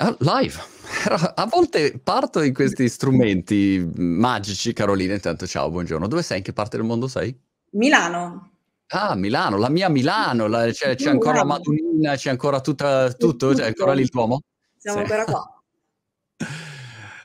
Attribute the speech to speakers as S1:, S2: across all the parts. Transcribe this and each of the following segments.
S1: Ah, live. A volte parto in questi strumenti magici, Carolina. Intanto, ciao, buongiorno. Dove sei? In che parte del mondo sei?
S2: Milano.
S1: Ah, Milano, la mia Milano. La, c'è, c'è, ancora la Madonnina, c'è ancora tutta, tutto, c'è ancora lì il Duomo?
S2: Siamo sì. ancora qua.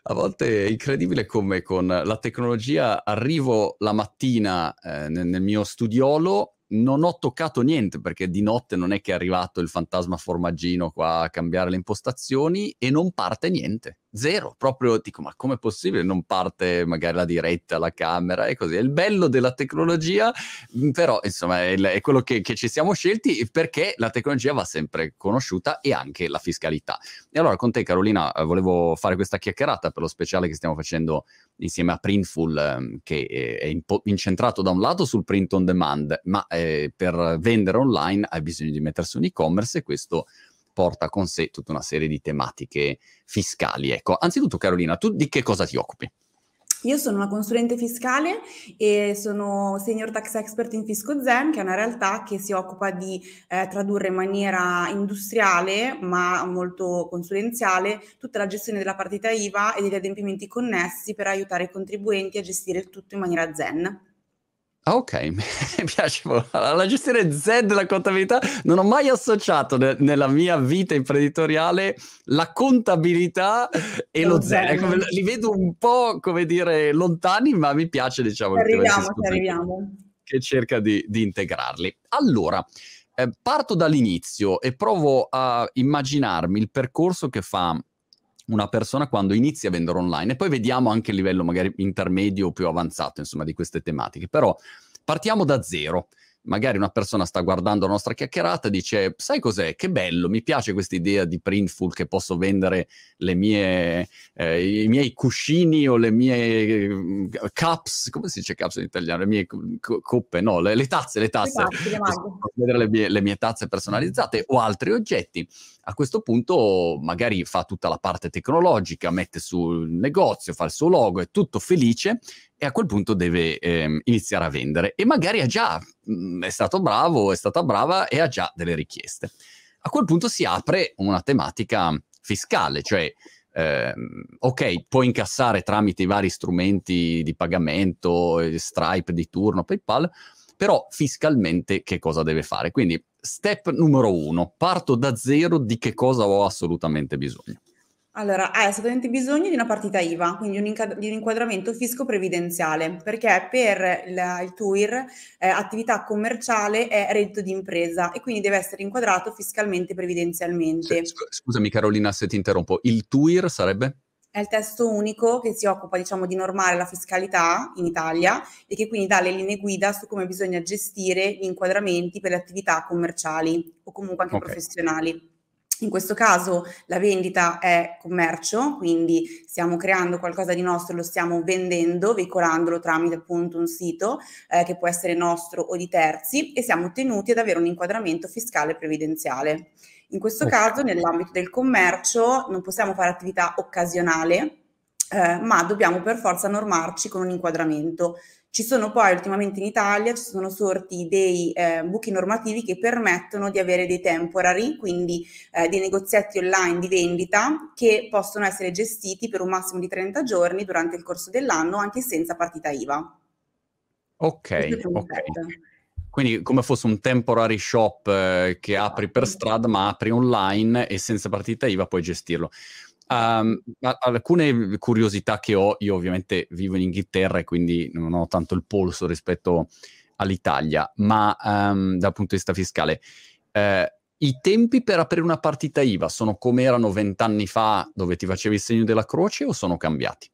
S1: A volte è incredibile come con la tecnologia arrivo la mattina eh, nel mio studiolo non ho toccato niente perché di notte non è che è arrivato il fantasma formaggino qua a cambiare le impostazioni e non parte niente zero, proprio dico ma com'è possibile? Non parte magari la diretta, la camera e così, è il bello della tecnologia, mm, però insomma è, è quello che, che, ci siamo scelti perché la tecnologia va sempre conosciuta e anche la fiscalità. E allora con te Carolina eh, volevo fare questa chiacchierata per lo speciale che stiamo facendo insieme a Printful ehm, che è impo- incentrato da un lato sul print on demand, ma eh, per vendere online hai bisogno di mettersi un e-commerce e questo porta con sé tutta una serie di tematiche fiscali. Ecco, anzitutto Carolina, tu di che cosa ti occupi?
S2: Io sono una consulente fiscale e sono senior tax expert in Fisco Zen, che è una realtà che si occupa di eh, tradurre in maniera industriale, ma molto consulenziale, tutta la gestione della partita IVA e degli adempimenti connessi per aiutare i contribuenti a gestire il tutto in maniera zen.
S1: Ah, ok, mi piace. La gestione Z della contabilità non ho mai associato ne- nella mia vita imprenditoriale la contabilità e lo, lo Z. Ecco, li vedo un po', come dire, lontani, ma mi piace, diciamo,
S2: arriviamo, che, arriviamo.
S1: che cerca di, di integrarli. Allora, eh, parto dall'inizio e provo a immaginarmi il percorso che fa una persona quando inizia a vendere online e poi vediamo anche il livello magari intermedio o più avanzato, insomma, di queste tematiche. Però partiamo da zero. Magari una persona sta guardando la nostra chiacchierata e dice sai cos'è? Che bello mi piace questa idea di Printful che posso vendere le mie, eh, i miei cuscini o le mie eh, cups. Come si dice cups in italiano? Le mie co- coppe no le, le, tazze le tazze. Le tazze, le mie, le mie tazze personalizzate o altri oggetti a questo punto magari fa tutta la parte tecnologica mette sul negozio fa il suo logo è tutto felice e a quel punto deve eh, iniziare a vendere e magari ha già, mh, mm, è stato bravo, è stata brava e ha già delle richieste. A quel punto si apre una tematica fiscale, cioè eh, ok, puoi incassare tramite i vari strumenti di pagamento, Stripe di turno, PayPal, però fiscalmente che cosa deve fare? Quindi step numero uno, parto da zero di che cosa ho assolutamente bisogno.
S2: Allora, hai assolutamente bisogno di una partita IVA, quindi un inca- di un inquadramento fisco-previdenziale, perché per la, il TUIR eh, attività commerciale è reddito di impresa e quindi deve essere inquadrato fiscalmente previdenzialmente.
S1: Scusami Carolina se ti interrompo, il TUIR sarebbe?
S2: È il testo unico che si occupa, diciamo, di normare la fiscalità in Italia e che quindi dà le linee guida su come bisogna gestire gli inquadramenti per le attività commerciali o comunque anche okay. professionali. In questo caso la vendita è commercio, quindi stiamo creando qualcosa di nostro, lo stiamo vendendo, veicolandolo tramite appunto un sito eh, che può essere nostro o di terzi e siamo tenuti ad avere un inquadramento fiscale previdenziale. In questo okay. caso, nell'ambito del commercio, non possiamo fare attività occasionale, eh, ma dobbiamo per forza normarci con un inquadramento. Ci sono poi ultimamente in Italia, ci sono sorti dei eh, buchi normativi che permettono di avere dei temporary, quindi eh, dei negozietti online di vendita che possono essere gestiti per un massimo di 30 giorni durante il corso dell'anno anche senza partita IVA.
S1: Ok, ok. Quindi come fosse un temporary shop eh, che apri per esatto. strada ma apri online e senza partita IVA puoi gestirlo. Um, alcune curiosità che ho, io ovviamente vivo in Inghilterra e quindi non ho tanto il polso rispetto all'Italia, ma um, dal punto di vista fiscale, eh, i tempi per aprire una partita IVA sono come erano vent'anni fa dove ti facevi il segno della croce o sono cambiati?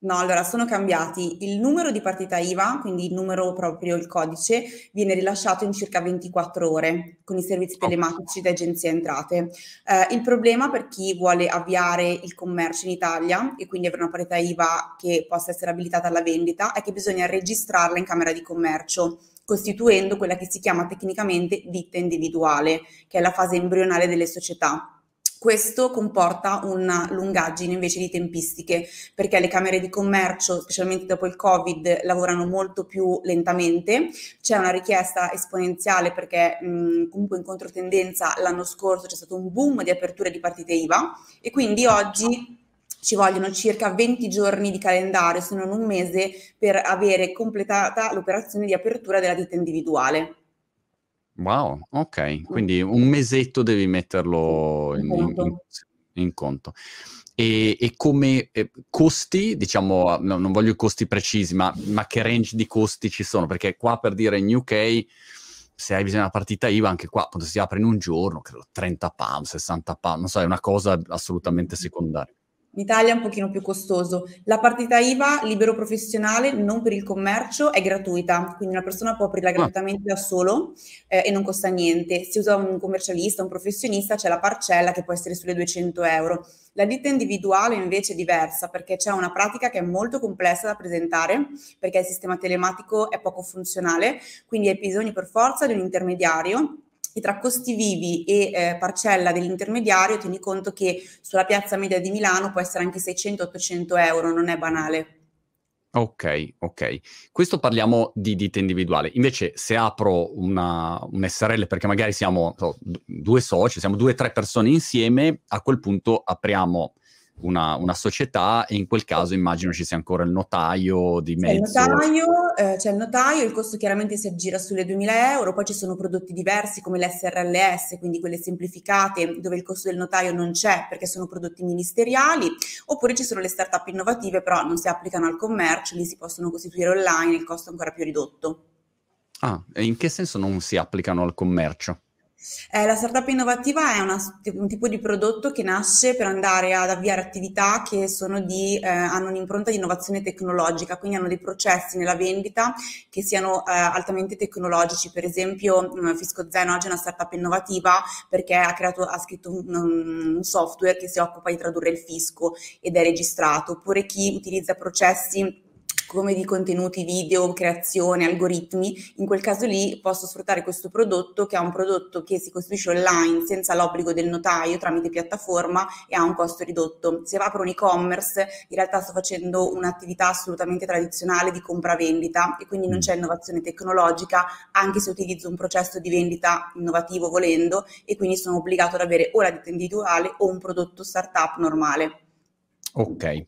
S2: No, allora sono cambiati. Il numero di partita IVA, quindi il numero proprio, il codice, viene rilasciato in circa 24 ore con i servizi telematici da Agenzia Entrate. Eh, il problema per chi vuole avviare il commercio in Italia e quindi avere una partita IVA che possa essere abilitata alla vendita è che bisogna registrarla in Camera di Commercio costituendo quella che si chiama tecnicamente ditta individuale, che è la fase embrionale delle società questo comporta una lungaggine invece di tempistiche, perché le camere di commercio, specialmente dopo il Covid, lavorano molto più lentamente, c'è una richiesta esponenziale perché mh, comunque in controtendenza l'anno scorso c'è stato un boom di aperture di partite IVA e quindi oggi ci vogliono circa 20 giorni di calendario, se non un mese, per avere completata l'operazione di apertura della ditta individuale.
S1: Wow, ok, quindi un mesetto devi metterlo in, in, in, in conto. E, e, come eh, costi, diciamo, no, non voglio i costi precisi, ma, ma, che range di costi ci sono? Perché qua per dire in UK, se hai bisogno di una partita IVA, anche qua quando si apre in un giorno, credo 30 pound, 60 pound, non so, è una cosa assolutamente secondaria.
S2: In Italia è un pochino più costoso. La partita IVA libero professionale, non per il commercio, è gratuita, quindi una persona può aprirla ah. gratuitamente da solo eh, e non costa niente. Se usa un commercialista, un professionista, c'è la parcella che può essere sulle 200 euro. La ditta individuale invece è diversa perché c'è una pratica che è molto complessa da presentare perché il sistema telematico è poco funzionale, quindi hai bisogno per forza di un intermediario e tra costi vivi e eh, parcella dell'intermediario tieni conto che sulla piazza media di Milano può essere anche 600-800 euro, non è banale.
S1: Ok, ok. Questo parliamo di ditta individuale. Invece, se apro una, un SRL, perché magari siamo so, due soci, siamo due o tre persone insieme, a quel punto apriamo una, una, società e in quel caso immagino ci sia ancora il notaio di mezzo.
S2: C'è il notaio, eh, c'è il notaio, il costo chiaramente si aggira sulle 2000 euro, poi ci sono prodotti diversi come l'SRLS, quindi quelle semplificate dove il costo del notaio non c'è perché sono prodotti ministeriali, oppure ci sono le start-up innovative però non si applicano al commercio, lì si possono costituire online, il costo è ancora più ridotto.
S1: Ah, e in che senso non si applicano al commercio?
S2: Eh, la startup innovativa è una, un tipo di prodotto che nasce per andare ad avviare attività che di, eh, hanno un'impronta di innovazione tecnologica, quindi hanno dei processi nella vendita che siano eh, altamente tecnologici. Per esempio, mm, Fisco Zen oggi è una startup innovativa perché ha, creato, ha scritto un, un software che si occupa di tradurre il fisco ed è registrato, oppure chi utilizza processi come di contenuti video, creazione, algoritmi, in quel caso lì posso sfruttare questo prodotto che è un prodotto che si costruisce online senza l'obbligo del notaio tramite piattaforma e ha un costo ridotto. Se apro un e-commerce, in realtà sto facendo un'attività assolutamente tradizionale di compravendita e quindi non mm. c'è innovazione tecnologica, anche se utilizzo un processo di vendita innovativo volendo e quindi sono obbligato ad avere o la ditta individuale o un prodotto startup normale.
S1: Ok.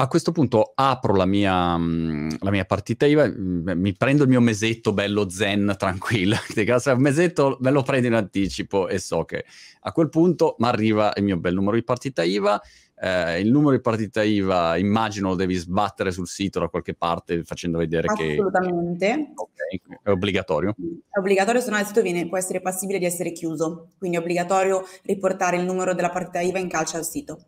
S1: A questo punto apro la mia, mm, la mia partita IVA, mm, mi prendo il mio mesetto bello zen, tranquillo. un mesetto me lo prendo in anticipo e so che a quel punto mi arriva il mio bel numero di partita IVA. Eh, il numero di partita IVA immagino lo devi sbattere sul sito da qualche parte facendo vedere
S2: Assolutamente. che... Assolutamente.
S1: È obbligatorio?
S2: È obbligatorio, se no il sito viene, può essere passibile di essere chiuso. Quindi è obbligatorio riportare il numero della partita IVA in calce al sito.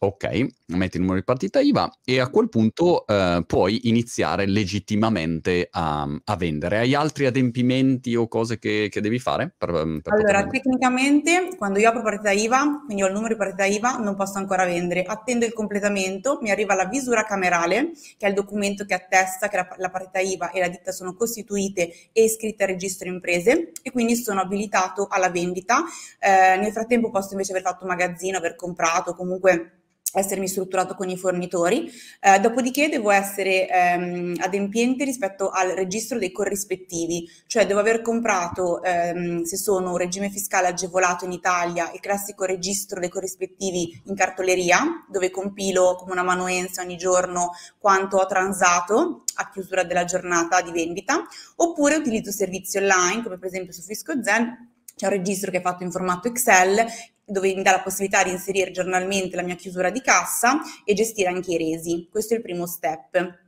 S1: Ok, metti il numero di partita IVA e a quel punto eh, puoi iniziare legittimamente a, a, vendere. Hai altri adempimenti o cose che, che devi fare? Per,
S2: per allora, tecnicamente, quando io apro partita IVA, quindi ho il numero di partita IVA, non posso ancora vendere. Attendo il completamento, mi arriva la visura camerale, che è il documento che attesta che la, la partita IVA e la ditta sono costituite e iscritte al registro imprese e quindi sono abilitato alla vendita. Eh, nel frattempo posso invece aver fatto magazzino, aver comprato, comunque essermi strutturato con i fornitori, eh, dopodiché devo essere ehm, adempiente rispetto al registro dei corrispettivi, cioè devo aver comprato, ehm, se sono un regime fiscale agevolato in Italia, il classico registro dei corrispettivi in cartoleria, dove compilo come una manuenza ogni giorno quanto ho transato a chiusura della giornata di vendita, oppure utilizzo servizi online, come per esempio su Fisco Zen, c'è un registro che è fatto in formato Excel dove mi dà la possibilità di inserire giornalmente la mia chiusura di cassa e gestire anche i resi. Questo è il primo step.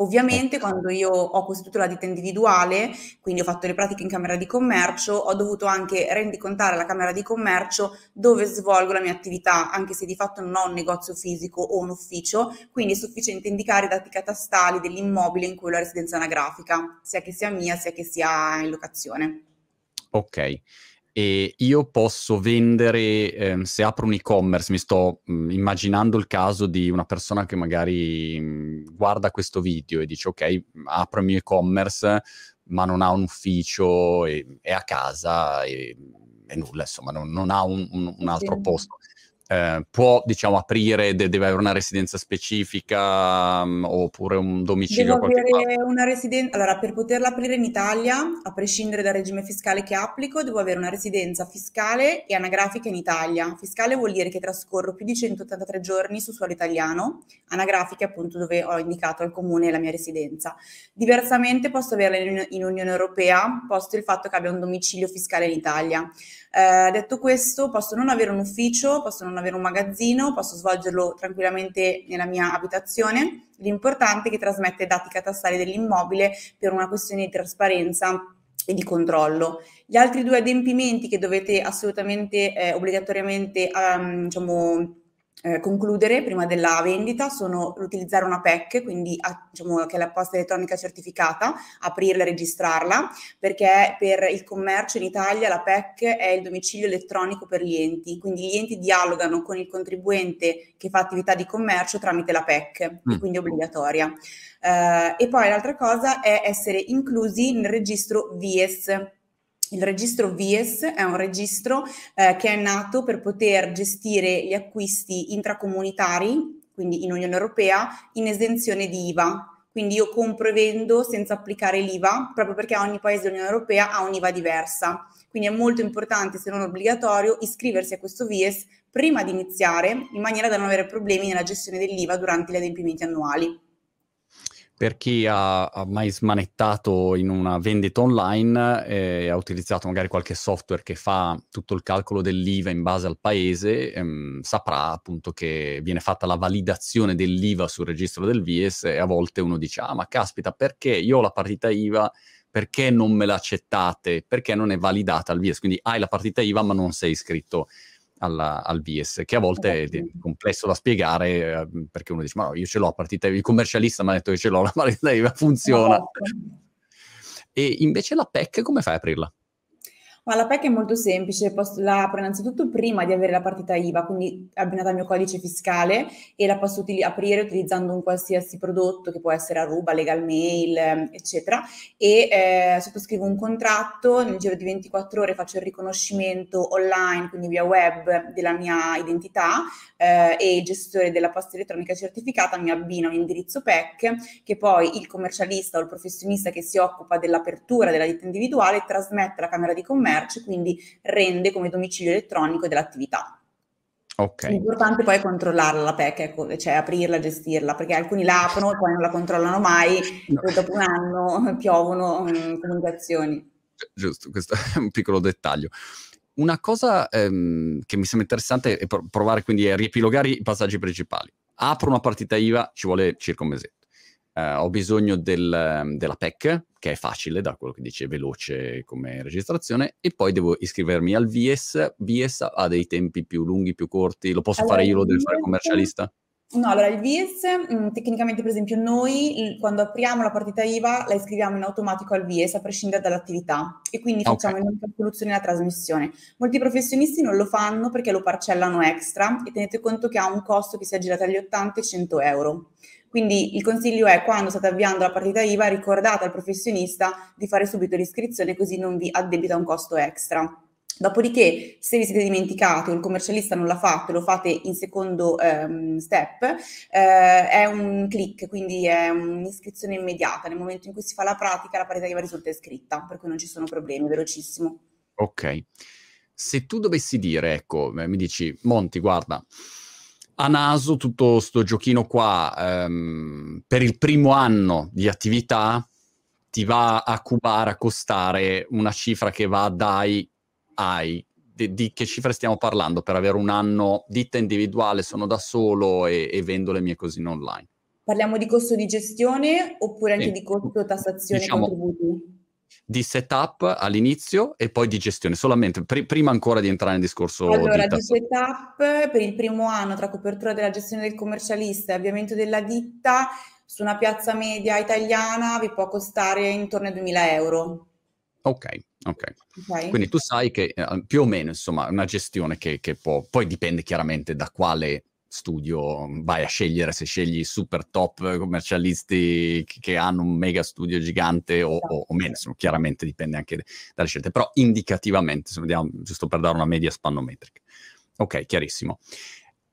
S2: Ovviamente quando io ho costituito la ditta individuale, quindi ho fatto le pratiche in Camera di Commercio, ho dovuto anche rendicontare alla Camera di Commercio dove svolgo la mia attività, anche se di fatto non ho un negozio fisico o un ufficio, quindi è sufficiente indicare i dati catastali dell'immobile in cui ho la residenza anagrafica, sia che sia mia, sia che sia in locazione.
S1: Ok e io posso vendere, eh, se apro un e-commerce, mi sto mh, mm, immaginando il caso di una persona che magari mh, mm, guarda questo video e dice ok, apro il mio e-commerce, ma non ha un ufficio, e, è a casa e, è nulla, insomma, non, non ha un, un, un altro sì. posto eh, può diciamo aprire, de- deve avere una residenza specifica um, oppure un domicilio
S2: Devo avere una residenza, allora per poterla aprire in Italia, a prescindere dal regime fiscale che applico, devo avere una residenza fiscale e anagrafica in Italia. Fiscale vuol dire che trascorro più di 183 giorni su suolo italiano, anagrafica appunto dove ho indicato al comune la mia residenza. Diversamente posso averla in, in Unione Europea, posto il fatto che abbia un domicilio fiscale in Italia. Eh, detto questo, posso non avere un ufficio, posso non avere un magazzino, posso svolgerlo tranquillamente nella mia abitazione. L'importante è che trasmette dati catastali dell'immobile per una questione di trasparenza e di controllo. Gli altri due adempimenti che dovete assolutamente, eh, obbligatoriamente, um, diciamo, eh, concludere prima della vendita sono l'utilizzare una PEC, quindi a, diciamo che è la posta elettronica certificata, aprirla e registrarla, perché per il commercio in Italia la PEC è il domicilio elettronico per gli enti, quindi gli enti dialogano con il contribuente che fa attività di commercio tramite la PEC, mm. quindi obbligatoria. Eh, e poi l'altra cosa è essere inclusi nel registro VIES, il registro VIES è un registro eh, che è nato per poter gestire gli acquisti intracomunitari, quindi in Unione Europea, in esenzione di IVA. Quindi io compro e vendo senza applicare l'IVA, proprio perché ogni paese dell'Unione Europea ha un'IVA diversa. Quindi è molto importante, se non obbligatorio, iscriversi a questo VIES prima di iniziare, in maniera da non avere problemi nella gestione dell'IVA durante gli adempimenti annuali
S1: per chi ha, ha, mai smanettato in una vendita online e ha utilizzato magari qualche software che fa tutto il calcolo dell'IVA in base al paese, ehm, saprà appunto che viene fatta la validazione dell'IVA sul registro del VIES e a volte uno dice, ah ma caspita, perché io ho la partita IVA, perché non me l'accettate? Perché non è validata al VIES? Quindi hai la partita IVA ma non sei iscritto alla, al VIES, che a volte è complesso da spiegare eh, perché uno dice: Ma no, io ce l'ho a partita il commercialista mi ha detto che ce l'ho, la partita IVA funziona. No. E invece la PEC come fai a aprirla?
S2: Ma la PEC è molto semplice, posso, la apro innanzitutto prima di avere la partita IVA, quindi abbinata al mio codice fiscale e la posso utili- aprire utilizzando un qualsiasi prodotto che può essere Aruba, Legal Mail, eccetera, e eh, sottoscrivo un contratto, nel giro di 24 ore faccio il riconoscimento online, quindi via web, della mia identità eh, e il gestore della posta elettronica certificata mi abbina un indirizzo PEC che poi il commercialista o il professionista che si occupa dell'apertura della ditta individuale trasmette alla Camera di Commercio commercio, quindi rende come domicilio elettronico dell'attività. Okay. L'importante poi è controllarla la PEC, ecco, cioè aprirla, gestirla, perché alcuni la aprono e poi non la controllano mai no. e dopo un anno piovono um, comunicazioni.
S1: Giusto, questo è un piccolo dettaglio. Una cosa ehm, che mi sembra interessante è provare quindi a riepilogare i passaggi principali. Apro una partita IVA, ci vuole circa un mesetto Uh, ho bisogno del, della PEC, che è facile, da quello che dice, veloce come registrazione, e poi devo iscrivermi al VIES. VIES ha dei tempi più lunghi, più corti, lo posso allora, fare io, lo deve fare il commercialista?
S2: No, allora il VIES, mh, mm, tecnicamente per esempio noi quando apriamo la partita IVA la iscriviamo in automatico al VIES a prescindere dall'attività e quindi facciamo okay. in calcolazione la trasmissione. Molti professionisti non lo fanno perché lo parcellano extra e tenete conto che ha un costo che si aggira tra gli 80 e i 100 euro. Quindi il consiglio è quando state avviando la partita IVA ricordate al professionista di fare subito l'iscrizione così non vi addebita un costo extra. Dopodiché, se vi siete dimenticati o il commercialista non l'ha fatto lo fate in secondo um, step, eh, è un click, quindi è un'iscrizione immediata. Nel momento in cui si fa la pratica, la partita IVA risulta iscritta, per cui non ci sono problemi, velocissimo.
S1: Ok. Se tu dovessi dire, ecco, mi dici, Monti, guarda, a naso tutto sto giochino qua ehm, per il primo anno di attività ti va a cubare, a costare una cifra che va dai ai. Di, di, che cifre stiamo parlando per avere un anno ditta individuale, sono da solo e, e vendo le mie cosine online?
S2: Parliamo di costo di gestione oppure anche sì. di costo tassazione diciamo, contributi?
S1: di setup all'inizio e poi di gestione, solamente pr- prima ancora di entrare nel discorso
S2: allora, di, di setup per il primo anno tra copertura della gestione del commercialista e avviamento della ditta su una piazza media italiana vi può costare intorno ai 2000 euro.
S1: Ok, ok. okay. Quindi tu sai che eh, più o meno, insomma, una gestione che, che può, poi dipende chiaramente da quale studio, vai a scegliere se scegli super top commercialisti che hanno un mega studio gigante o, o, o meno, insomma, chiaramente dipende anche dalle scelte, però indicativamente, se vediamo, giusto per dare una media spannometrica. Ok, chiarissimo.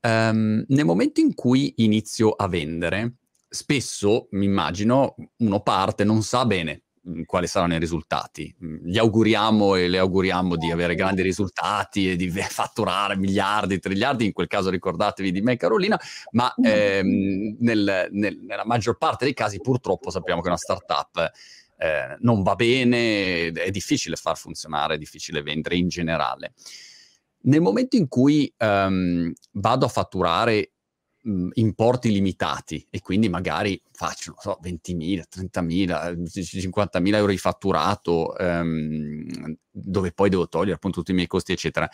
S1: Um, nel momento in cui inizio a vendere, spesso mi immagino uno parte, non sa bene quali saranno i risultati. Gli auguriamo e le auguriamo di avere grandi risultati e di fatturare miliardi, triliardi, in quel caso ricordatevi di me Carolina, ma ehm, nel, nel, nella maggior parte dei casi purtroppo sappiamo che una startup eh, non va bene, è difficile far funzionare, è difficile vendere in generale. Nel momento in cui um, vado a fatturare mh, importi limitati e quindi magari faccio, so, 20.000, 30.000, 50.000 euro di fatturato, ehm, dove poi devo togliere appunto tutti i miei costi, eccetera.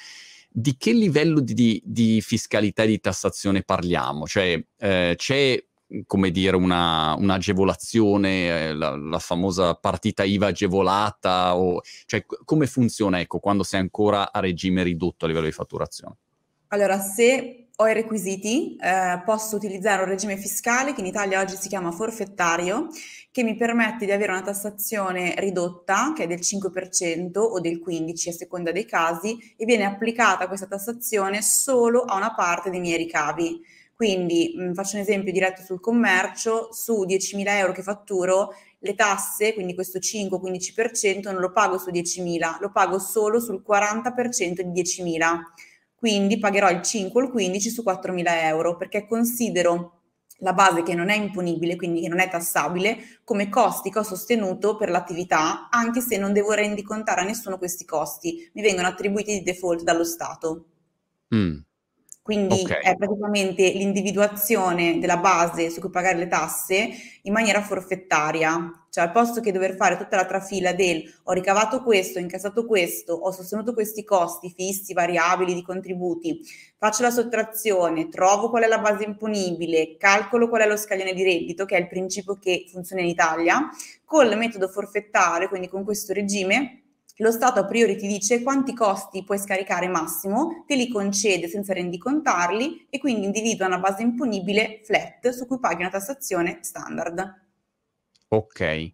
S1: Di che livello di, di fiscalità e di tassazione parliamo? Cioè, eh, c'è come dire, una, un'agevolazione, eh, la, la, famosa partita IVA agevolata, o, cioè come funziona ecco, quando sei ancora a regime ridotto a livello di fatturazione?
S2: Allora, se ho i requisiti, eh, posso utilizzare un regime fiscale che in Italia oggi si chiama forfettario, che mi permette di avere una tassazione ridotta, che è del 5% o del 15% a seconda dei casi, e viene applicata questa tassazione solo a una parte dei miei ricavi. Quindi mh, faccio un esempio diretto sul commercio, su 10.000 euro che fatturo, le tasse, quindi questo 5-15%, non lo pago su 10.000, lo pago solo sul 40% di 10.000 quindi pagherò il 5 o il 15 su 4.000 euro perché considero la base che non è imponibile, quindi che non è tassabile, come costi che ho sostenuto per l'attività, anche se non devo rendicontare a nessuno questi costi, mi vengono attribuiti di default dallo Stato. Mm. Quindi okay. è praticamente l'individuazione della base su cui pagare le tasse in maniera forfettaria, cioè al posto che dover fare tutta la trafila del ho ricavato questo, ho incassato questo, ho sostenuto questi costi fissi, variabili, di contributi, faccio la sottrazione, trovo qual è la base imponibile, calcolo qual è lo scaglione di reddito, che è il principio che funziona in Italia, col metodo forfettario, quindi con questo regime, lo Stato a priori ti dice quanti costi puoi scaricare massimo, te li concede senza rendicontarli e quindi individua una base imponibile flat su cui paghi una tassazione standard.
S1: Ok,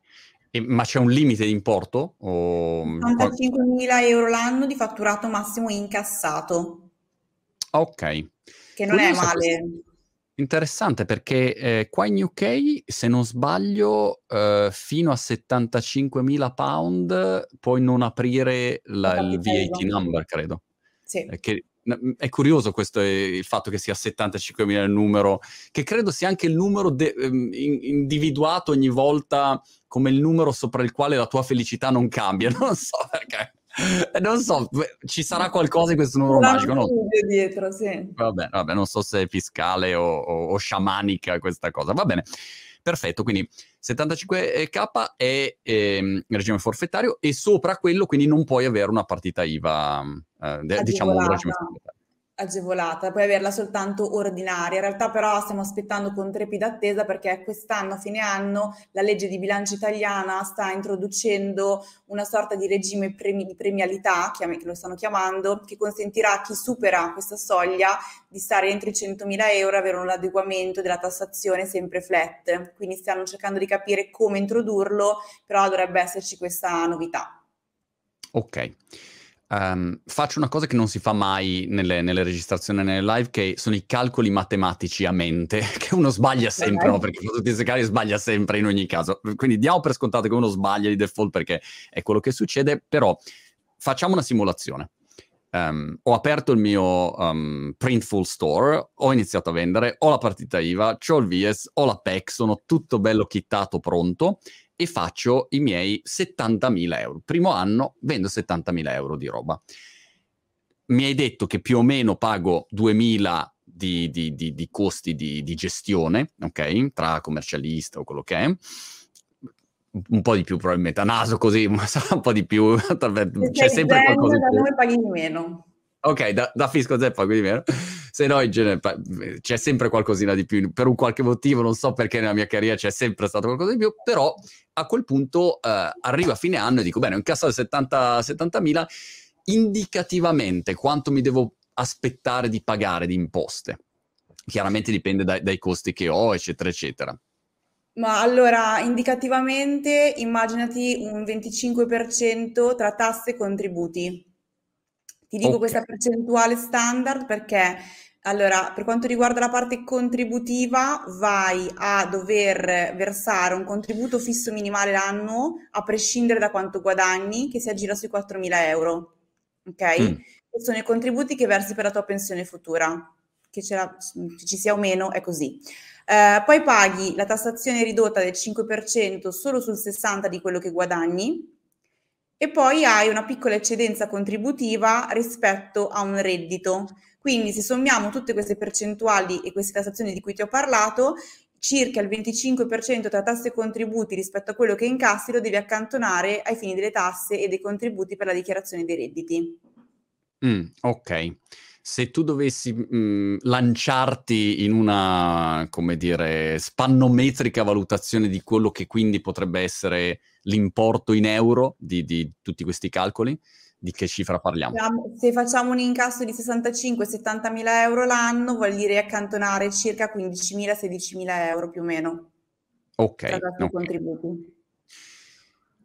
S1: e, ma c'è un limite di importo?
S2: O... 85.000 euro l'anno di fatturato massimo incassato.
S1: Ok.
S2: Che non Curioso è male.
S1: Interessante perché eh, qua in UK, se non sbaglio, eh, fino a 75.000 pound puoi non aprire la, il VAT number, credo.
S2: Sì.
S1: Che, è curioso questo, eh, il fatto che sia 75.000 il numero, che credo sia anche il numero de- ehm, individuato ogni volta come il numero sopra il quale la tua felicità non cambia. Non so perché. non so, ci sarà qualcosa in questo numero C'è magico, no?
S2: dietro, sì.
S1: Vabbè, vabbè, non so se è fiscale o, o, o sciamanica questa cosa. Va bene, perfetto, quindi 75k è ehm, regime forfettario e sopra quello quindi non puoi avere una partita IVA, eh, diciamo un regime forfettario
S2: agevolata, puoi averla soltanto ordinaria. In realtà però stiamo aspettando con trepida attesa perché quest'anno, fine anno, la legge di bilancio italiana sta introducendo una sorta di regime premi- di premialità, che lo stanno chiamando, che consentirà a chi supera questa soglia di stare entro i 100.000 euro e avere un adeguamento della tassazione sempre flat. Quindi stiamo cercando di capire come introdurlo, però dovrebbe esserci questa novità.
S1: Ok. Um, faccio una cosa che non si fa mai nelle, nelle, registrazioni nelle live, che sono i calcoli matematici a mente, che uno sbaglia sempre, no? Perché tutti questi casi sbaglia sempre in ogni caso. Quindi diamo per scontato che uno sbaglia di default perché è quello che succede, però facciamo una simulazione. Um, ho aperto il mio um, Printful Store, ho iniziato a vendere, ho la partita IVA, ho il VS, ho la PEC, sono tutto bello chittato, pronto e faccio i miei 70.000 euro. Primo anno vendo 70.000 euro di roba. Mi hai detto che più o meno pago 2.000 di, di, di, di costi di, gestione, ok? Tra commercialista o quello che è. Un po' di più probabilmente a naso così, ma sarà un po' di più.
S2: C'è sempre qualcosa di più. Da noi paghi di meno.
S1: Ok, da, da fisco zeppo paghi di meno se no in genere c'è sempre qualcosina di più, per un qualche motivo, non so perché nella mia carriera c'è sempre stato qualcosa di più, però a quel punto eh, arrivo a fine anno e dico, bene, ho incassato 70, 70.000, indicativamente quanto mi devo aspettare di pagare di imposte? Chiaramente dipende dai, dai costi che ho, eccetera, eccetera.
S2: Ma allora, indicativamente, immaginati un 25% tra tasse e contributi. Ti dico
S1: Ok.
S2: questa percentuale standard perché, allora, per quanto riguarda la parte contributiva, vai a dover versare un contributo fisso minimale l'anno, a prescindere da quanto guadagni, che si aggira sui 4.000 euro. Ok?
S1: Mm.
S2: Sono i contributi che versi per la tua pensione futura. Che, la- che ci sia o meno, è così. Eh, poi paghi la tassazione ridotta del 5% solo sul 60% di quello che guadagni e poi hai una piccola eccedenza contributiva rispetto a un reddito. Quindi se sommiamo tutte queste percentuali e queste tassazioni di cui ti ho parlato, circa il 25% tra tasse e contributi rispetto a quello che incassi lo devi accantonare ai fini delle tasse e dei contributi per la dichiarazione dei redditi.
S1: Mm, ok. Se tu dovessi mm, lanciarti in una, come dire, spannometrica valutazione di quello che quindi potrebbe essere l'importo in euro di, di tutti questi calcoli, di che cifra parliamo?
S2: Se facciamo un incasso di 65-70 mila euro l'anno, vuol dire accantonare circa 15.000-16 mila euro più o meno
S1: Ok,
S2: tra tasse e
S1: ok.
S2: contributi.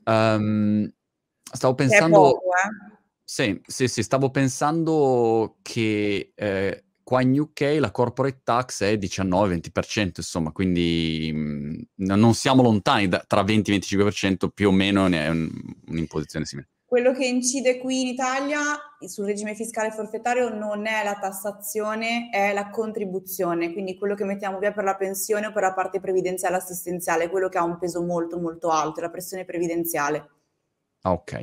S1: Ehm, stavo pensando...
S2: poco, eh?
S1: Sì, sì, sì, stavo pensando che eh, qua in UK la corporate tax è 19-20%, insomma, quindi mh, no- non siamo lontani da- tra 20 e 25%, più o meno ne è un- un'imposizione simile.
S2: Quello che incide qui in Italia sul regime fiscale forfettario non è la tassazione, è la contribuzione, quindi quello che mettiamo via per la pensione o per la parte previdenziale assistenziale, quello che ha un peso molto molto alto, è la pressione previdenziale.
S1: Ah, ok.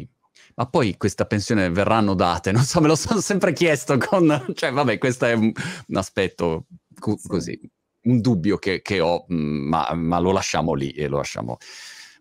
S1: Ma poi questa pensione verranno date, non so, me lo sono sempre chiesto con... Cioè, vabbè, questo è un, un aspetto cu-
S2: Sì.
S1: così, un dubbio che, che ho, ma, ma lo lasciamo lì e lo lasciamo...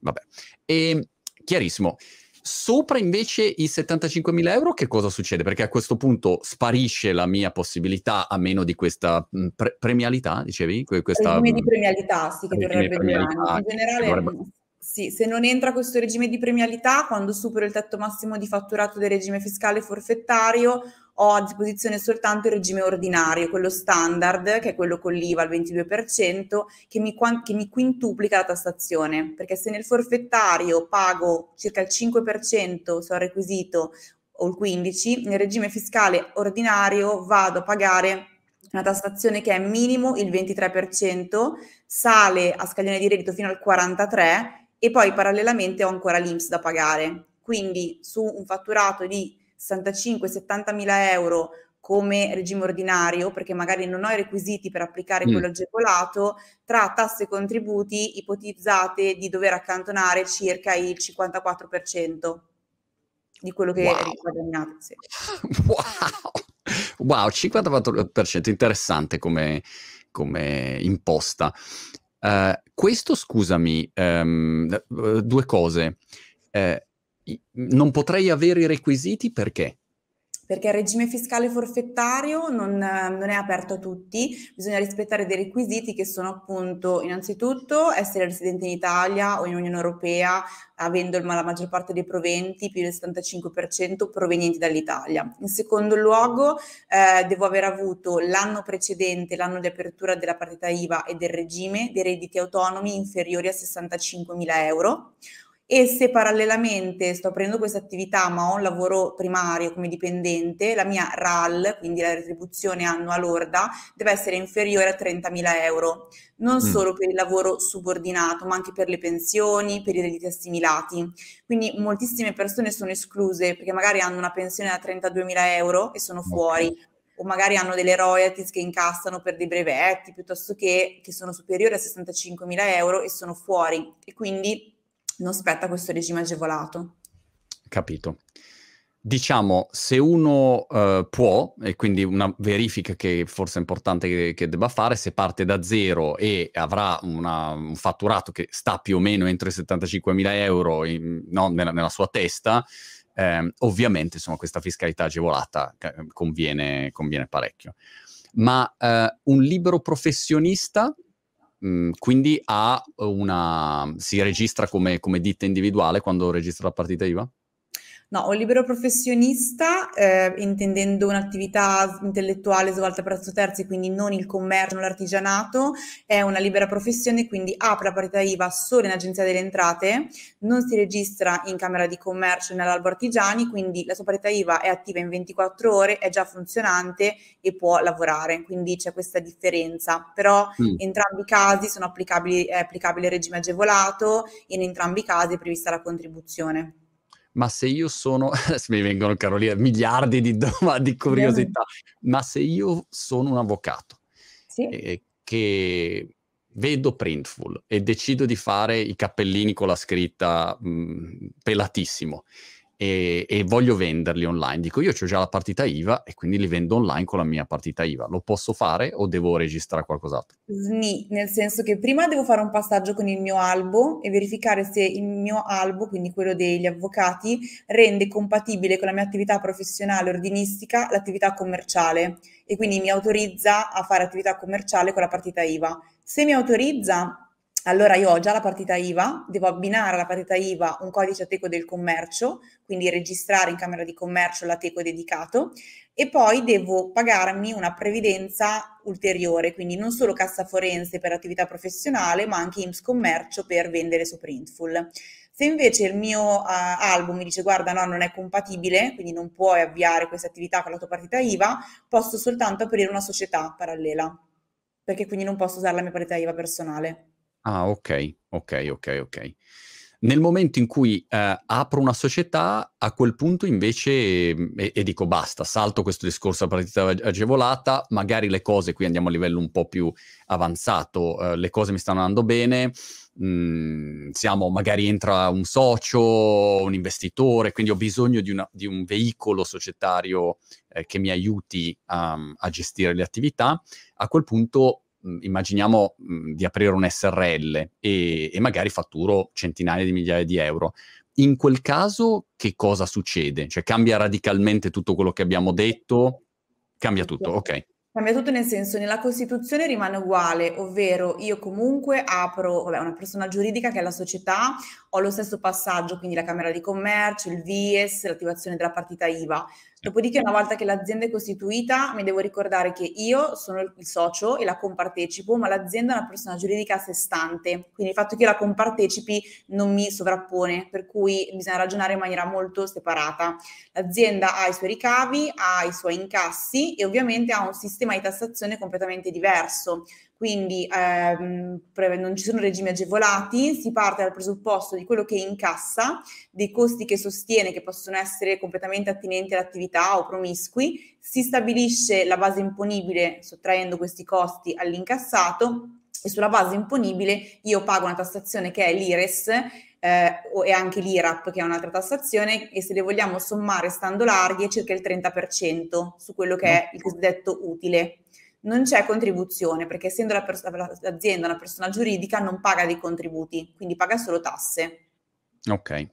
S1: Vabbè. E, chiarissimo. Sopra invece i 75.000 euro che cosa succede? Perché a questo punto sparisce la mia possibilità a meno di questa mh, pre- premialità, dicevi? Que- Questa,
S2: regime di
S1: mh,
S2: premialità, sì, che dovrebbe durare.
S1: premialità
S2: In generale,
S1: dovrebbe-
S2: sì, se non entra questo regime di premialità, quando supero il tetto massimo di fatturato del regime fiscale forfettario, ho a disposizione soltanto il regime ordinario, quello standard, che è quello con l'IVA al 22%, che mi, che mi quintuplica la tassazione, perché se nel forfettario pago circa il 5% se ho requisito o il 15%, nel regime fiscale ordinario vado a pagare una tassazione che è minimo il 23%, sale a scaglione di reddito fino al 43% e poi parallelamente ho ancora l'INPS da pagare. Quindi su un fatturato di 65-70 mila euro come regime ordinario, perché magari non ho i requisiti per applicare
S1: Mm.
S2: quello agevolato, tra tasse e contributi ipotizzate di dover accantonare circa il 54% di quello che
S1: Wow.
S2: è guadagnato. Sì.
S1: Wow, wow, 54% interessante come, come imposta. Eh, questo, scusami, ehm, eh, due cose. Eh, non potrei avere i requisiti perché?
S2: Perché il regime fiscale forfettario non, non è aperto a tutti, bisogna rispettare dei requisiti che sono appunto innanzitutto essere residente in Italia o in Unione Europea, avendo la maggior parte dei proventi, più del 75% provenienti dall'Italia. In secondo luogo, eh, devo aver avuto l'anno precedente, l'anno di apertura della partita IVA e del regime, dei redditi autonomi inferiori a 65.000 euro e se parallelamente sto aprendo questa attività ma ho un lavoro primario come dipendente, la mia RAL, quindi la retribuzione annua lorda, deve essere inferiore a 30.000 euro, non
S1: Mm.
S2: solo per il lavoro subordinato, ma anche per le pensioni, per i redditi assimilati. Quindi moltissime persone sono escluse perché magari hanno una pensione da 32.000 euro e sono fuori. O magari hanno delle royalties che incassano per dei brevetti piuttosto che, che sono superiori a 65.000 euro e sono fuori. E quindi non spetta questo regime agevolato.
S1: Capito. Diciamo, se uno eh, può, e quindi una verifica che forse è importante che, che debba fare, se parte da zero e avrà una- un fatturato che sta più o meno entro i 75.000 euro in- no, nella, nella sua testa, ehm, ovviamente insomma, questa fiscalità agevolata eh, conviene, conviene parecchio. Ma eh, un libero professionista, mh, quindi ha una, si registra come, come ditta individuale quando registra la partita IVA?
S2: No, un libero professionista, eh, intendendo un'attività intellettuale svolta presso terzi, quindi non il commercio, non l'artigianato, è una libera professione, quindi apre la partita IVA solo in Agenzia delle Entrate, non si registra in Camera di Commercio nell'Albo Artigiani, quindi la sua partita IVA è attiva in 24 ore, è già funzionante e può lavorare, quindi c'è questa differenza. Però mm. in entrambi i casi sono applicabili, è applicabile il regime agevolato, in entrambi i casi è prevista la contribuzione
S1: ma se io sono, mi vengono Carolina, miliardi di domande, di curiosità, ma se io sono un avvocato sì. eh, che vedo Printful e decido di fare i cappellini con la scritta mh, mm, pelatissimo e, e, voglio venderli online. Dico, io ho già la partita IVA e quindi li vendo online con la mia partita IVA. Lo posso fare o devo registrare qualcos'altro?
S2: Sni, nel senso che prima devo fare un passaggio con il mio albo e verificare se il mio albo, quindi quello degli avvocati, rende compatibile con la mia attività professionale ordinistica l'attività commerciale e quindi mi autorizza a fare attività commerciale con la partita IVA. Se mi autorizza, allora io ho già la partita IVA, devo abbinare alla partita IVA un codice ateco del commercio, quindi registrare in Camera di Commercio l'ateco dedicato e poi devo pagarmi una previdenza ulteriore, quindi non solo cassa forense per attività professionale, ma anche IMSS Commercio per vendere su Printful. Se invece il mio uh, album mi dice guarda no, non è compatibile, quindi non puoi avviare questa attività con la tua partita IVA, posso soltanto aprire una società parallela, perché quindi non posso usare la mia partita IVA personale.
S1: Ah, ok, ok, ok, ok. Nel momento in cui eh, apro una società, a quel punto invece, mm, e, e, dico basta, salto questo discorso a partita agevolata, magari le cose, qui andiamo a livello un po' più avanzato, eh, le cose mi stanno andando bene, mh, mm, siamo, magari entra un socio, un investitore, quindi ho bisogno di, una, di un veicolo societario eh, che mi aiuti a, a gestire le attività, a quel punto Mhmm, immaginiamo mh, mhmm, di aprire un SRL e, e, magari fatturo centinaia di migliaia di euro. In quel caso che cosa succede? Cioè cambia radicalmente tutto quello che abbiamo detto? Cambia tutto, ok.
S2: Cambia tutto nel senso, nella Costituzione rimane uguale, ovvero io comunque apro vabbè, una persona giuridica che è la società, ho lo stesso passaggio, quindi la Camera di Commercio, il VIES, l'attivazione della partita IVA. Dopodiché, una volta che l'azienda è costituita, mi devo ricordare che io sono il socio e la compartecipo, ma l'azienda è una persona giuridica a sé stante. Quindi il fatto che io la compartecipi non mi sovrappone, per cui bisogna ragionare in maniera molto separata. L'azienda ha i suoi ricavi, ha i suoi incassi e ovviamente ha un sistema di tassazione completamente diverso quindi ehm, non ci sono regimi agevolati, si parte dal presupposto di quello che incassa, dei costi che sostiene che possono essere completamente attinenti all'attività o promiscui, si stabilisce la base imponibile sottraendo questi costi all'incassato e sulla base imponibile io pago una tassazione che è l'IRES eh, e anche l'IRAP che è un'altra tassazione e se le vogliamo sommare stando larghi è circa il 30% su quello che è il cosiddetto utile non c'è contribuzione perché essendo la pers- l'azienda una persona giuridica non paga dei contributi, quindi paga solo tasse.
S1: Ok,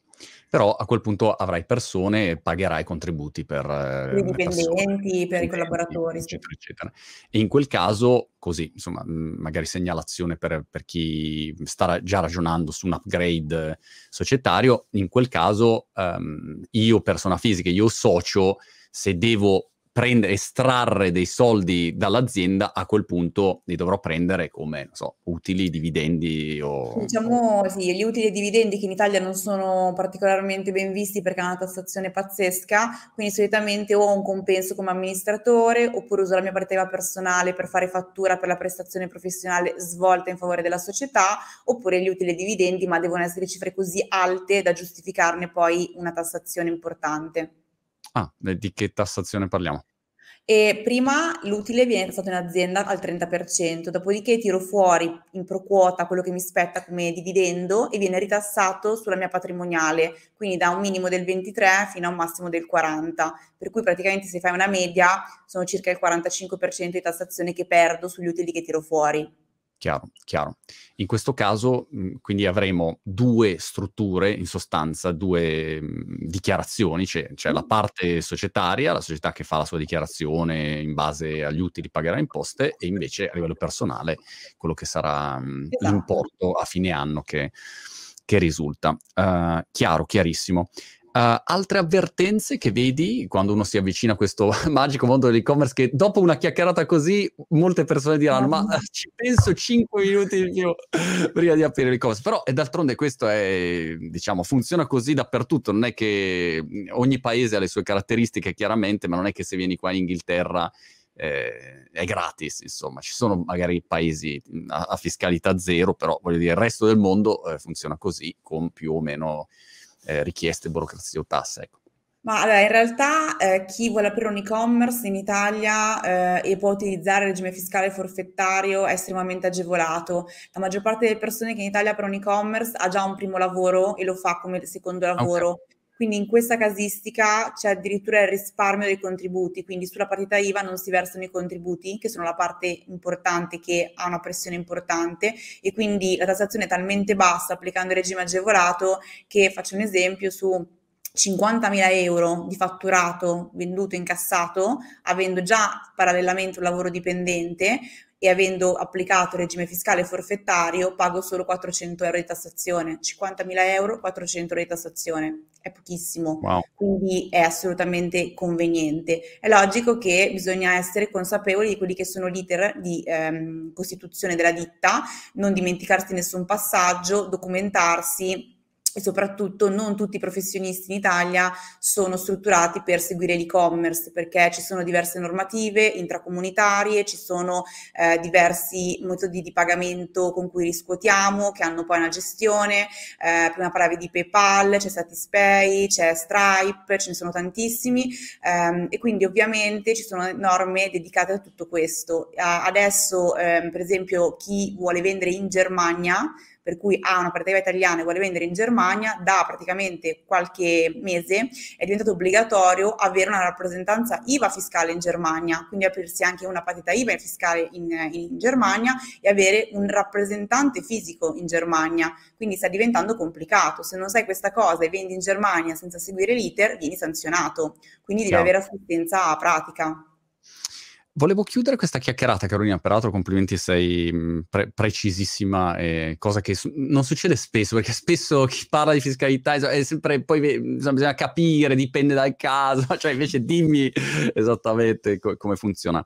S1: però a quel punto avrai persone e pagherai contributi per,
S2: eh, i dipendenti, per i collaboratori.
S1: Eccetera, eccetera. E in quel caso, così, insomma, magari segnalazione per, per chi sta già ragionando su un upgrade societario, in quel caso um, io persona fisica, io socio, se devo prendere, estrarre dei soldi dall'azienda, a quel punto li dovrò prendere come, non so, utili, dividendi o...
S2: Diciamo sì, gli utili e dividendi che in Italia non sono particolarmente ben visti perché hanno una tassazione pazzesca, quindi solitamente ho un compenso come amministratore oppure uso la mia partita personale per fare fattura per la prestazione professionale svolta in favore della società, oppure gli utili e dividendi, ma devono essere cifre così alte da giustificarne poi una tassazione importante.
S1: Ah, di che tassazione parliamo?
S2: E prima l'utile viene tassato in azienda al 30%, dopodiché tiro fuori in pro quota quello che mi spetta come dividendo e viene ritassato sulla mia patrimoniale, quindi da un minimo del 23 fino a un massimo del 40, per cui praticamente se fai una media sono circa il 45% di tassazione che perdo sugli utili che tiro fuori.
S1: Chiaro, chiaro. In questo caso, mhmm, quindi avremo due strutture, in sostanza, due mhmm, dichiarazioni, c'è, c'è la parte societaria, la società che fa la sua dichiarazione in base agli utili pagherà imposte, e invece a livello personale quello che sarà mhmm, esatto. l'importo a fine anno che, che risulta. Uh, chiaro, chiarissimo. Uh, altre avvertenze che vedi quando uno si avvicina a questo magico mondo dell'e-commerce che dopo una chiacchierata così molte persone diranno ma uh, ci penso 5 minuti di più prima di aprire l'e-commerce però e d'altronde questo è diciamo funziona così dappertutto. Non è che ogni paese ha le sue caratteristiche chiaramente ma non è che se vieni qua in Inghilterra eh, è gratis, insomma, ci sono magari paesi a, a, fiscalità zero, però voglio dire, il resto del mondo eh, funziona così, con più o meno eh, richieste, burocrazia o tasse. Ecco.
S2: Ma allora, in realtà eh, chi vuole aprire un e-commerce in Italia eh, e può utilizzare il regime fiscale forfettario è estremamente agevolato. La maggior parte delle persone che in Italia apre un e-commerce ha già un primo lavoro e lo fa come secondo lavoro. Okay. Quindi in questa casistica c'è addirittura il risparmio dei contributi, quindi sulla partita IVA non si versano i contributi, che sono la parte importante che ha una pressione importante e quindi la tassazione è talmente bassa applicando il regime agevolato che faccio un esempio su 50.000 euro di fatturato venduto incassato, avendo già parallelamente un lavoro dipendente, e avendo applicato il regime fiscale forfettario pago solo 400 euro di tassazione, 50.000 euro, 400 euro di tassazione, è pochissimo, wow. quindi è assolutamente conveniente. È logico che bisogna essere consapevoli di quelli che sono l'iter di ehm, costituzione della ditta, non dimenticarsi nessun passaggio, documentarsi e soprattutto non tutti i professionisti in Italia sono strutturati per seguire l'e-commerce perché ci sono diverse normative intracomunitarie, ci sono eh, diversi metodi di pagamento con cui riscuotiamo che hanno poi una gestione, eh, prima parlavi di PayPal, c'è Satispay, c'è Stripe, ce ne sono tantissimi ehm, e quindi ovviamente ci sono norme dedicate a tutto questo. adesso ehm, per esempio chi vuole vendere in Germania per cui ha una partita italiana e vuole vendere in Germania, da praticamente qualche mese è diventato obbligatorio avere una rappresentanza IVA fiscale in Germania, quindi aprirsi anche una partita IVA fiscale in, in Germania e avere un rappresentante fisico in Germania. Quindi sta diventando complicato. Se non sai questa cosa e vendi in Germania senza seguire l'iter, vieni sanzionato. Quindi devi Ciao. avere assistenza pratica.
S1: Volevo chiudere questa chiacchierata, Carolina. Peraltro, complimenti, sei pre- precisissima, eh, cosa che su- non succede spesso, perché spesso chi parla di fiscalità è sempre poi insomma, bisogna capire, dipende dal caso, cioè invece dimmi esattamente co- come funziona.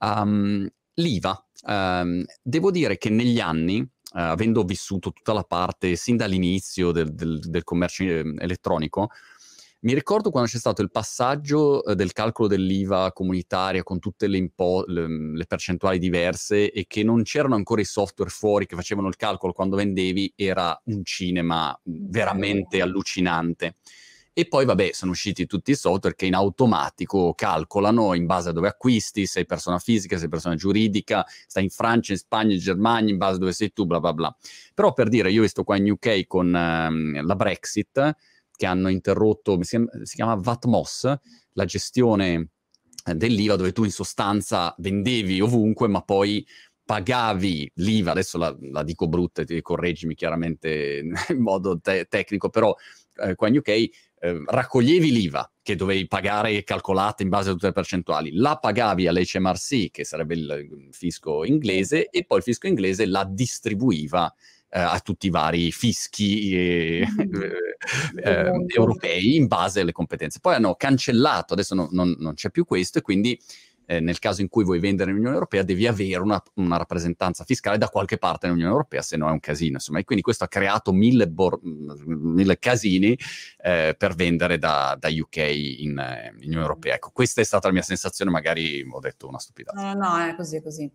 S1: Um, L'IVA, um, devo dire che negli anni, uh, avendo vissuto tutta la parte sin dall'inizio del, del, del commercio eh, elettronico, mi ricordo quando c'è stato il passaggio eh, del calcolo dell'IVA comunitaria con tutte le, impo- le, le, percentuali diverse e che non c'erano ancora i software fuori che facevano il calcolo quando vendevi, era un cinema veramente allucinante. E poi, vabbè, sono usciti tutti i software che in automatico calcolano in base a dove acquisti, sei persona fisica, sei persona giuridica, stai in Francia, in Spagna, in Germania, in base a dove sei tu, bla bla bla. Però per dire, io sto qua in UK con um, la Brexit, che hanno interrotto, si chiama, VATMOS, la gestione eh, dell'IVA dove tu in sostanza vendevi ovunque ma poi pagavi l'IVA, adesso la, la dico brutta ti correggimi chiaramente in modo te- tecnico, però eh, qua in UK eh, raccoglievi l'IVA che dovevi pagare calcolata in base a tutte le percentuali, la pagavi all'HMRC, che sarebbe il fisco inglese, e poi il fisco inglese la distribuiva a tutti i vari fischi eh, eh, europei in base alle competenze. Poi hanno cancellato, adesso no, non, non, c'è più questo e quindi eh, nel caso in cui vuoi vendere nell'Unione Europea devi avere una, una, rappresentanza fiscale da qualche parte nell'Unione Europea, se no è un casino. Insomma, e quindi questo ha creato mille, bor- mille casini eh, per vendere da, da UK in, in, Unione Europea. Ecco, questa è stata la mia sensazione, magari ho detto una stupidata.
S2: No, no, no, è così, è così.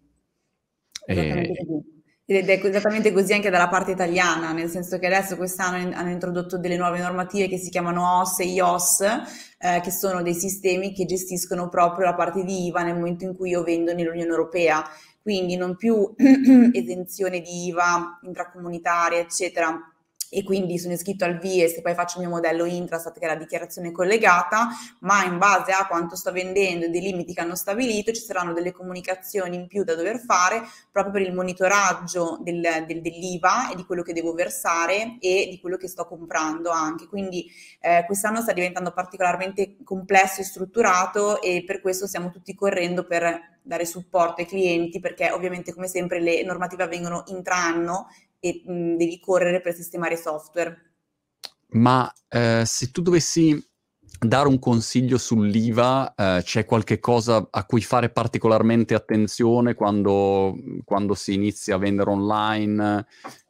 S2: E... Ed è esattamente così anche dalla parte italiana, nel senso che adesso quest'anno hanno introdotto delle nuove normative che si chiamano OS e IOS, eh, che sono dei sistemi che gestiscono proprio la parte di IVA nel momento in cui io vendo nell'Unione Europea. Quindi non più esenzione di IVA intracomunitaria, eccetera, e quindi sono iscritto al VIES e poi faccio il mio modello Intrastat che è la dichiarazione collegata, ma in base a quanto sto vendendo e dei limiti che hanno stabilito ci saranno delle comunicazioni in più da dover fare proprio per il monitoraggio del, del, dell'IVA e di quello che devo versare e di quello che sto comprando anche. Quindi eh, quest'anno sta diventando particolarmente complesso e strutturato e per questo stiamo tutti correndo per dare supporto ai clienti perché ovviamente come sempre le normative avvengono intra anno e mh, devi correre per sistemare software.
S1: Ma eh, se tu dovessi dare un consiglio sull'IVA, eh, c'è qualche cosa a cui fare particolarmente attenzione quando, quando si inizia a vendere online?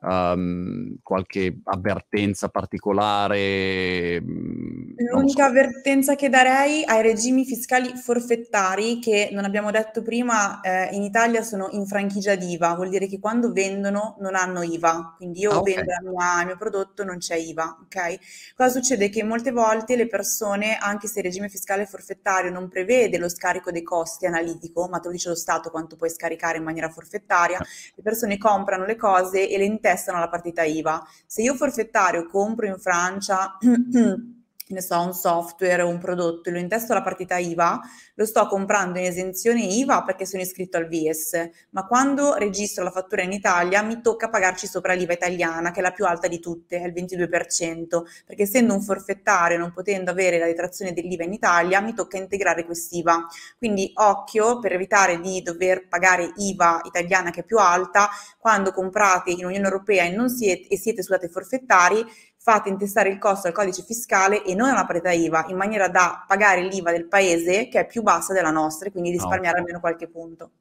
S1: Um, qualche avvertenza particolare?
S2: Mm, L'unica so. avvertenza che darei ai regimi fiscali forfettari, che non abbiamo detto prima, eh, in Italia sono in franchigia di IVA, vuol dire che quando vendono non hanno IVA, quindi io ah, okay. vendo mia, il mio prodotto, non c'è IVA, ok? Cosa succede? Che molte volte le persone persone, anche se il regime fiscale forfettario non prevede lo scarico dei costi analitico, ma te lo dice lo Stato quanto puoi scaricare in maniera forfettaria, le persone comprano le cose e le intestano alla partita IVA. Se io forfettario compro in Francia ne so, un software o un prodotto lo intesto alla partita IVA, lo sto comprando in esenzione IVA perché sono iscritto al VIES, ma quando registro la fattura in Italia mi tocca pagarci sopra l'IVA italiana, che è la più alta di tutte, è il 22%, perché essendo un forfettario non potendo avere la detrazione dell'IVA in Italia, mi tocca integrare quest'IVA. Quindi occhio per evitare di dover pagare IVA italiana che è più alta, quando comprate in Unione Europea e, siete, e siete scusate forfettari, fate intestare il costo al codice fiscale e non alla parità IVA, in maniera da pagare l'IVA del paese che è più bassa della nostra e quindi risparmiare oh. almeno qualche punto.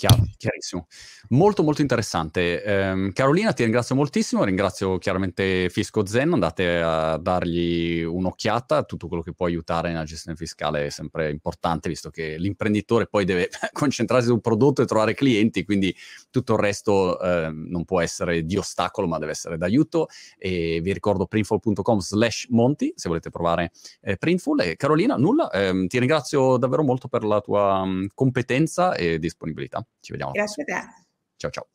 S1: Chiaro, chiarissimo. Molto molto interessante. Eh, Carolina, ti ringrazio moltissimo, ringrazio chiaramente Fisco Zen, andate a dargli un'occhiata, tutto quello che può aiutare nella gestione fiscale è sempre importante, visto che l'imprenditore poi deve concentrarsi sul prodotto e trovare clienti, quindi tutto il resto eh, non può essere di ostacolo, ma deve essere d'aiuto. E vi ricordo printful.com slash monti, se volete provare eh, Printful. E Carolina, nulla, ehm, ti ringrazio davvero molto per la tua um, competenza e disponibilità. Ci vediamo.
S2: Grazie a te.
S1: Ciao ciao.